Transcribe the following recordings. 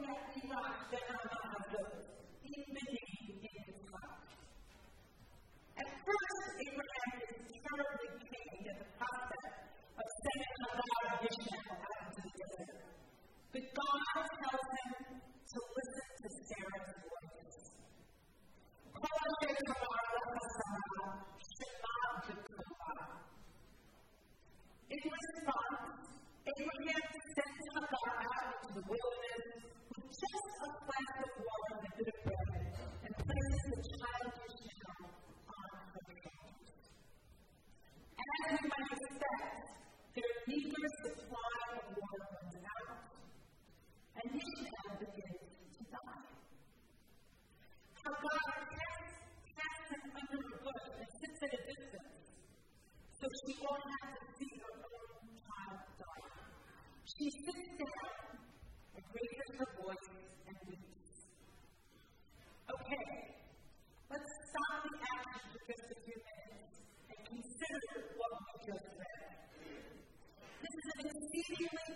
yet be rocked in our in the name of heart. At first, Abraham is terribly pained at the prospect of sending a lot of Ishmael out into the desert. But God tells him to listen to Sarah's voice. Paul shares steps immediately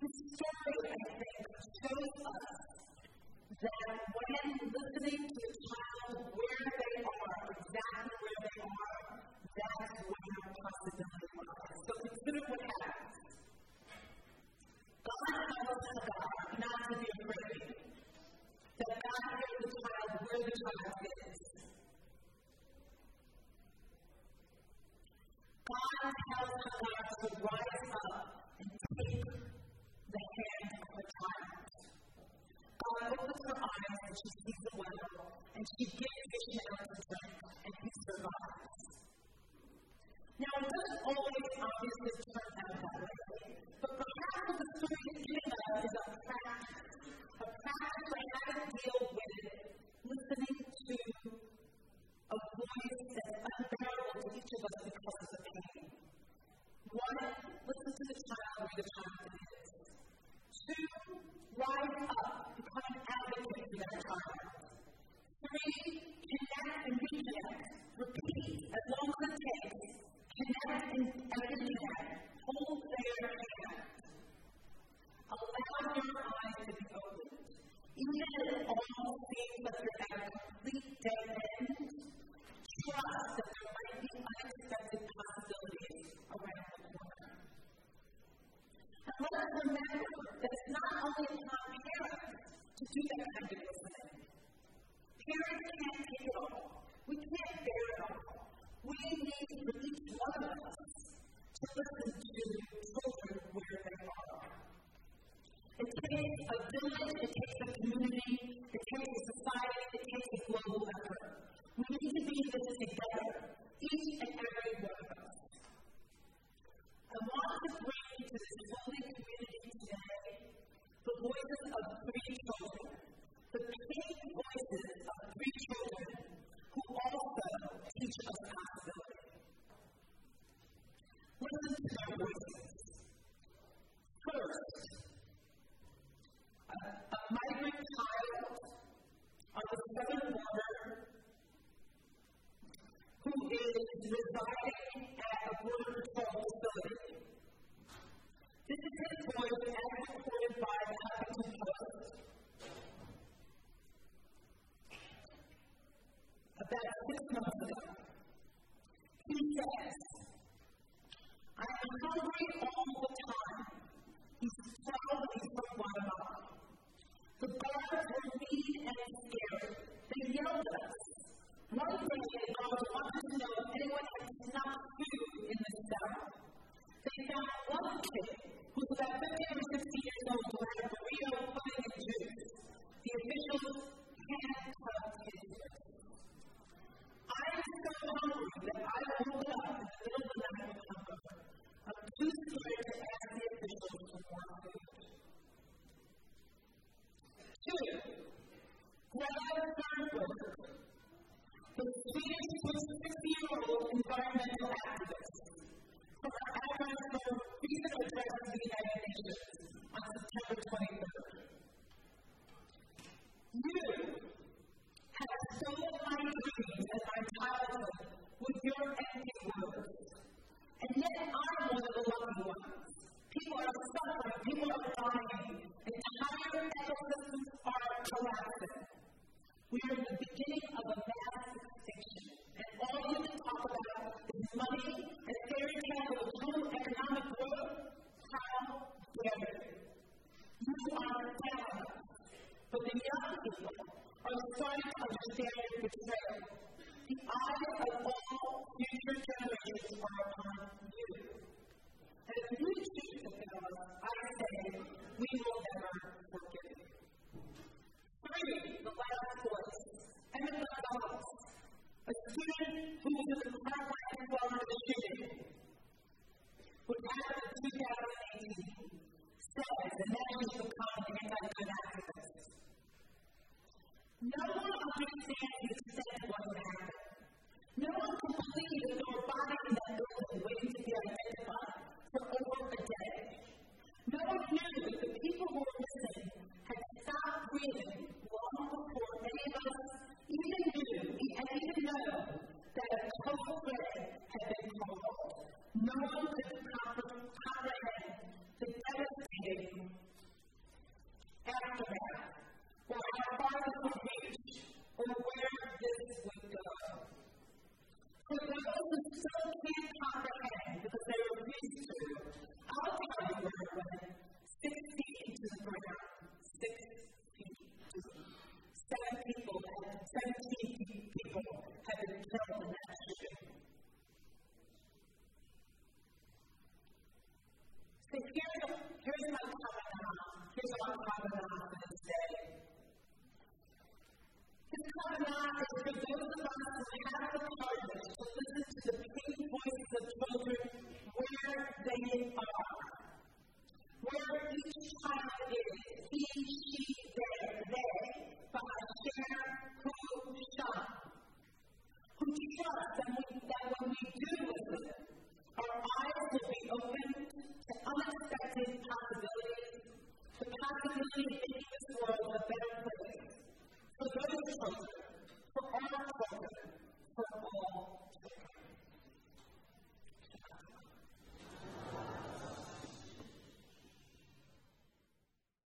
This story, I think, shows us that when listening to a child where they are, exactly where they are, that's where possibility lies. So consider what happens. God tells Hagar not to be afraid, that God hears the child where the child is. God tells Hagar to rise up. her eyes and she sees the well, and she gives him out of drink, and he survives. Now, it doesn't always obviously turn out that way, but perhaps what the story is giving us is a practice We need for each one of us to listen to children where they are. It takes a village, it takes a community, it takes a society, it takes a global effort. We need to be together, each and every yelled at us. One day they involved want to know if anyone had snuck food in the cellar. They found one kid who was about 15 or 16 years old who had a burrito pudding and juice. The officials handcuffed him loud voice, and above all, a student who was in the spotlight as well as the shooting. What happened in 2018 says, and that is the common anti-gun activist. No one understands the extent of what happened. No one can believe that